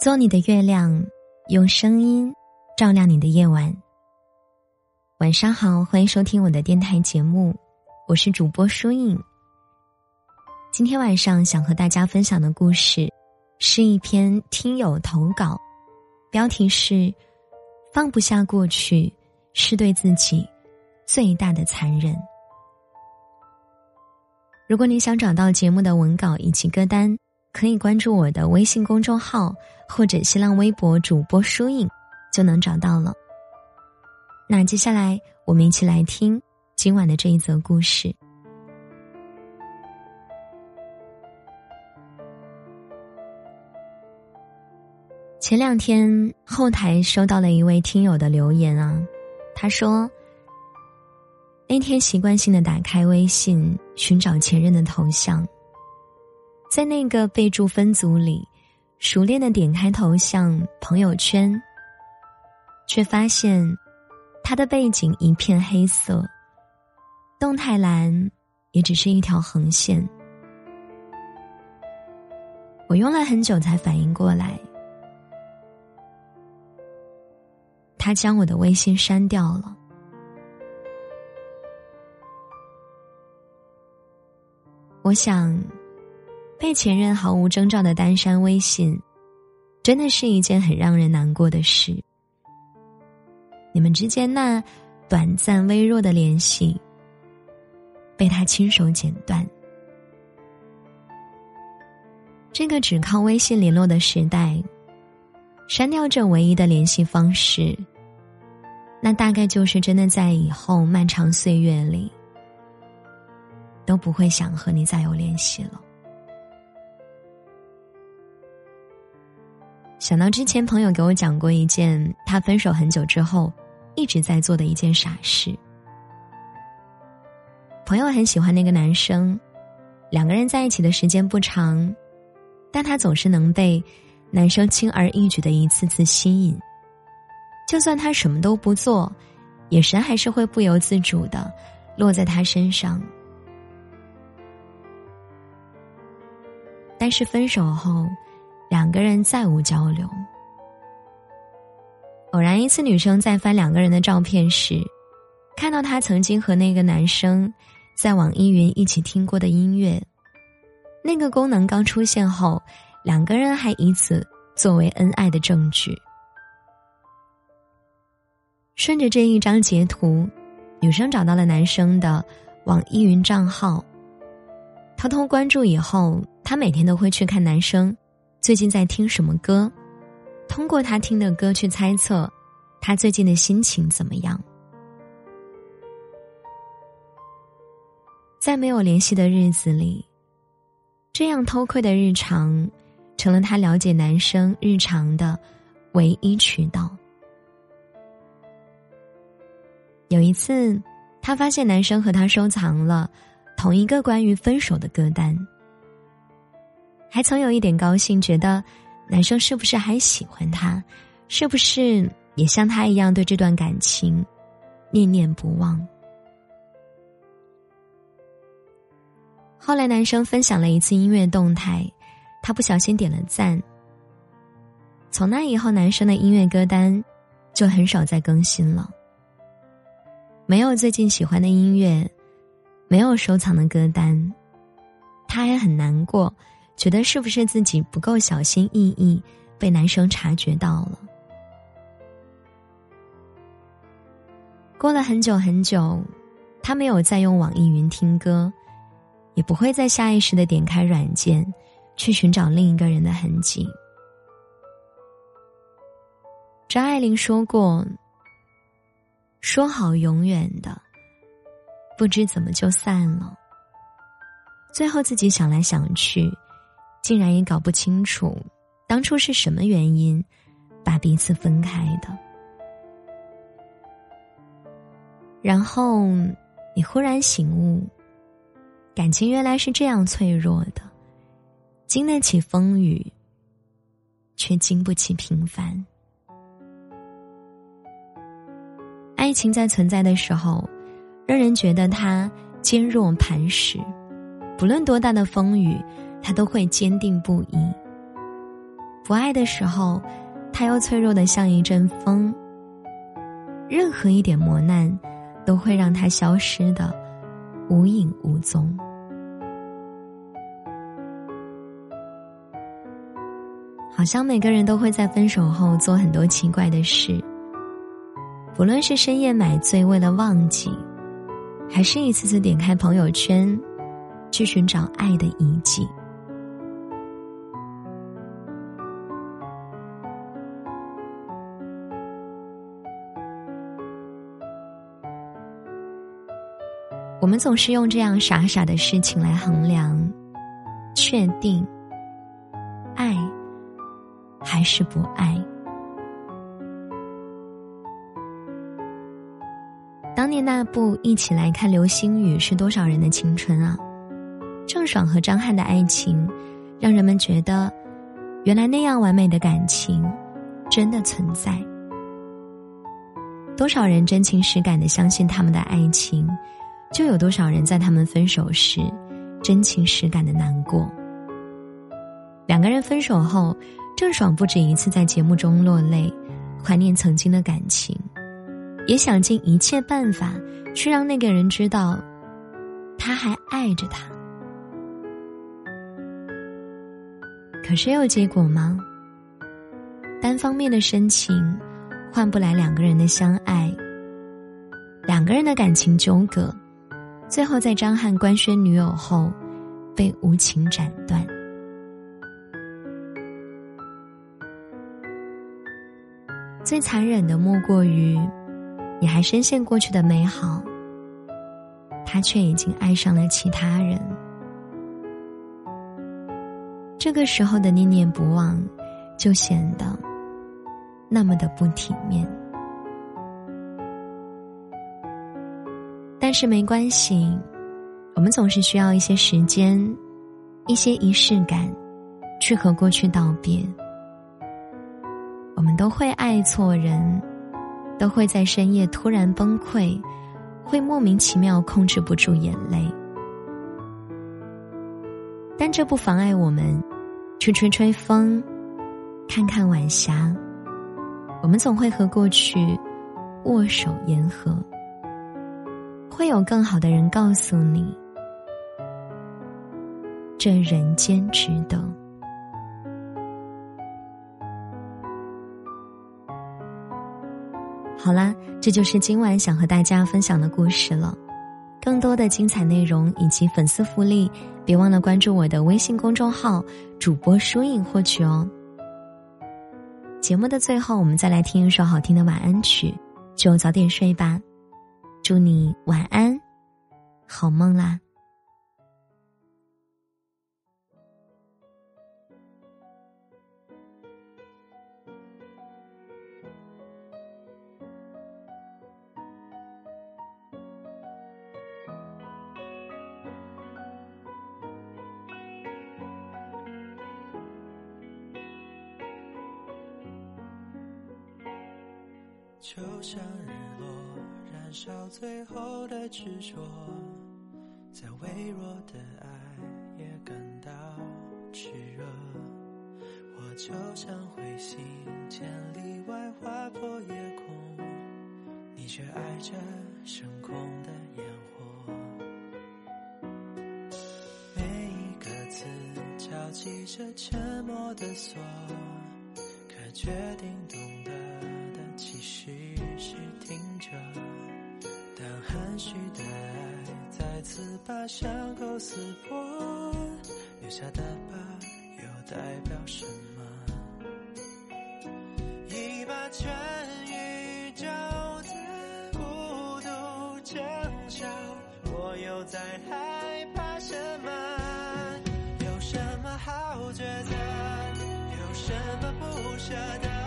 做你的月亮，用声音照亮你的夜晚。晚上好，欢迎收听我的电台节目，我是主播舒影。今天晚上想和大家分享的故事，是一篇听友投稿，标题是“放不下过去，是对自己最大的残忍”。如果你想找到节目的文稿以及歌单。可以关注我的微信公众号或者新浪微博主播书影，就能找到了。那接下来我们一起来听今晚的这一则故事。前两天后台收到了一位听友的留言啊，他说那天习惯性的打开微信寻找前任的头像。在那个备注分组里，熟练的点开头像朋友圈，却发现他的背景一片黑色，动态栏也只是一条横线。我用了很久才反应过来，他将我的微信删掉了。我想。被前任毫无征兆的单删微信，真的是一件很让人难过的事。你们之间那短暂微弱的联系，被他亲手剪断。这个只靠微信联络的时代，删掉这唯一的联系方式，那大概就是真的在以后漫长岁月里，都不会想和你再有联系了。想到之前朋友给我讲过一件他分手很久之后一直在做的一件傻事。朋友很喜欢那个男生，两个人在一起的时间不长，但他总是能被男生轻而易举的一次次吸引。就算他什么都不做，眼神还是会不由自主的落在他身上。但是分手后。两个人再无交流。偶然一次，女生在翻两个人的照片时，看到他曾经和那个男生在网易云一起听过的音乐。那个功能刚出现后，两个人还以此作为恩爱的证据。顺着这一张截图，女生找到了男生的网易云账号，偷偷关注以后，她每天都会去看男生。最近在听什么歌？通过他听的歌去猜测，他最近的心情怎么样？在没有联系的日子里，这样偷窥的日常，成了他了解男生日常的唯一渠道。有一次，他发现男生和他收藏了同一个关于分手的歌单。还曾有一点高兴，觉得男生是不是还喜欢他，是不是也像他一样对这段感情念念不忘？后来男生分享了一次音乐动态，他不小心点了赞。从那以后，男生的音乐歌单就很少再更新了，没有最近喜欢的音乐，没有收藏的歌单，他也很难过。觉得是不是自己不够小心翼翼，被男生察觉到了？过了很久很久，他没有再用网易云听歌，也不会再下意识的点开软件去寻找另一个人的痕迹。张爱玲说过：“说好永远的，不知怎么就散了。”最后自己想来想去。竟然也搞不清楚，当初是什么原因把彼此分开的。然后你忽然醒悟，感情原来是这样脆弱的，经得起风雨，却经不起平凡。爱情在存在的时候，让人觉得它坚若磐石，不论多大的风雨。他都会坚定不移，不爱的时候，他又脆弱的像一阵风。任何一点磨难，都会让他消失的无影无踪。好像每个人都会在分手后做很多奇怪的事，不论是深夜买醉为了忘记，还是一次次点开朋友圈，去寻找爱的遗迹。我们总是用这样傻傻的事情来衡量，确定爱还是不爱。当年那部《一起来看流星雨》是多少人的青春啊！郑爽和张翰的爱情，让人们觉得，原来那样完美的感情，真的存在。多少人真情实感的相信他们的爱情。就有多少人在他们分手时，真情实感的难过。两个人分手后，郑爽不止一次在节目中落泪，怀念曾经的感情，也想尽一切办法去让那个人知道，他还爱着他。可是有结果吗？单方面的深情，换不来两个人的相爱。两个人的感情纠葛。最后，在张翰官宣女友后，被无情斩断。最残忍的莫过于，你还深陷过去的美好，他却已经爱上了其他人。这个时候的念念不忘，就显得那么的不体面。但是没关系，我们总是需要一些时间，一些仪式感，去和过去道别。我们都会爱错人，都会在深夜突然崩溃，会莫名其妙控制不住眼泪。但这不妨碍我们去吹吹风，看看晚霞。我们总会和过去握手言和。会有更好的人告诉你，这人间值得。好啦，这就是今晚想和大家分享的故事了。更多的精彩内容以及粉丝福利，别忘了关注我的微信公众号“主播书影”获取哦。节目的最后，我们再来听一首好听的晚安曲，就早点睡吧。祝你晚安，好梦啦！就像日落。燃烧最后的执着，再微弱的爱也感到炽热。我就像彗星千里外划破夜空，你却爱着升空的烟火。每一个字敲击着沉默的锁，可决定懂得的其实再次把伤口撕破，留下的疤又代表什么？一把全宇宙的孤独争吵，我又在害怕什么？有什么好抉择？有什么不舍得？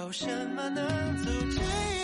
有什么能阻止？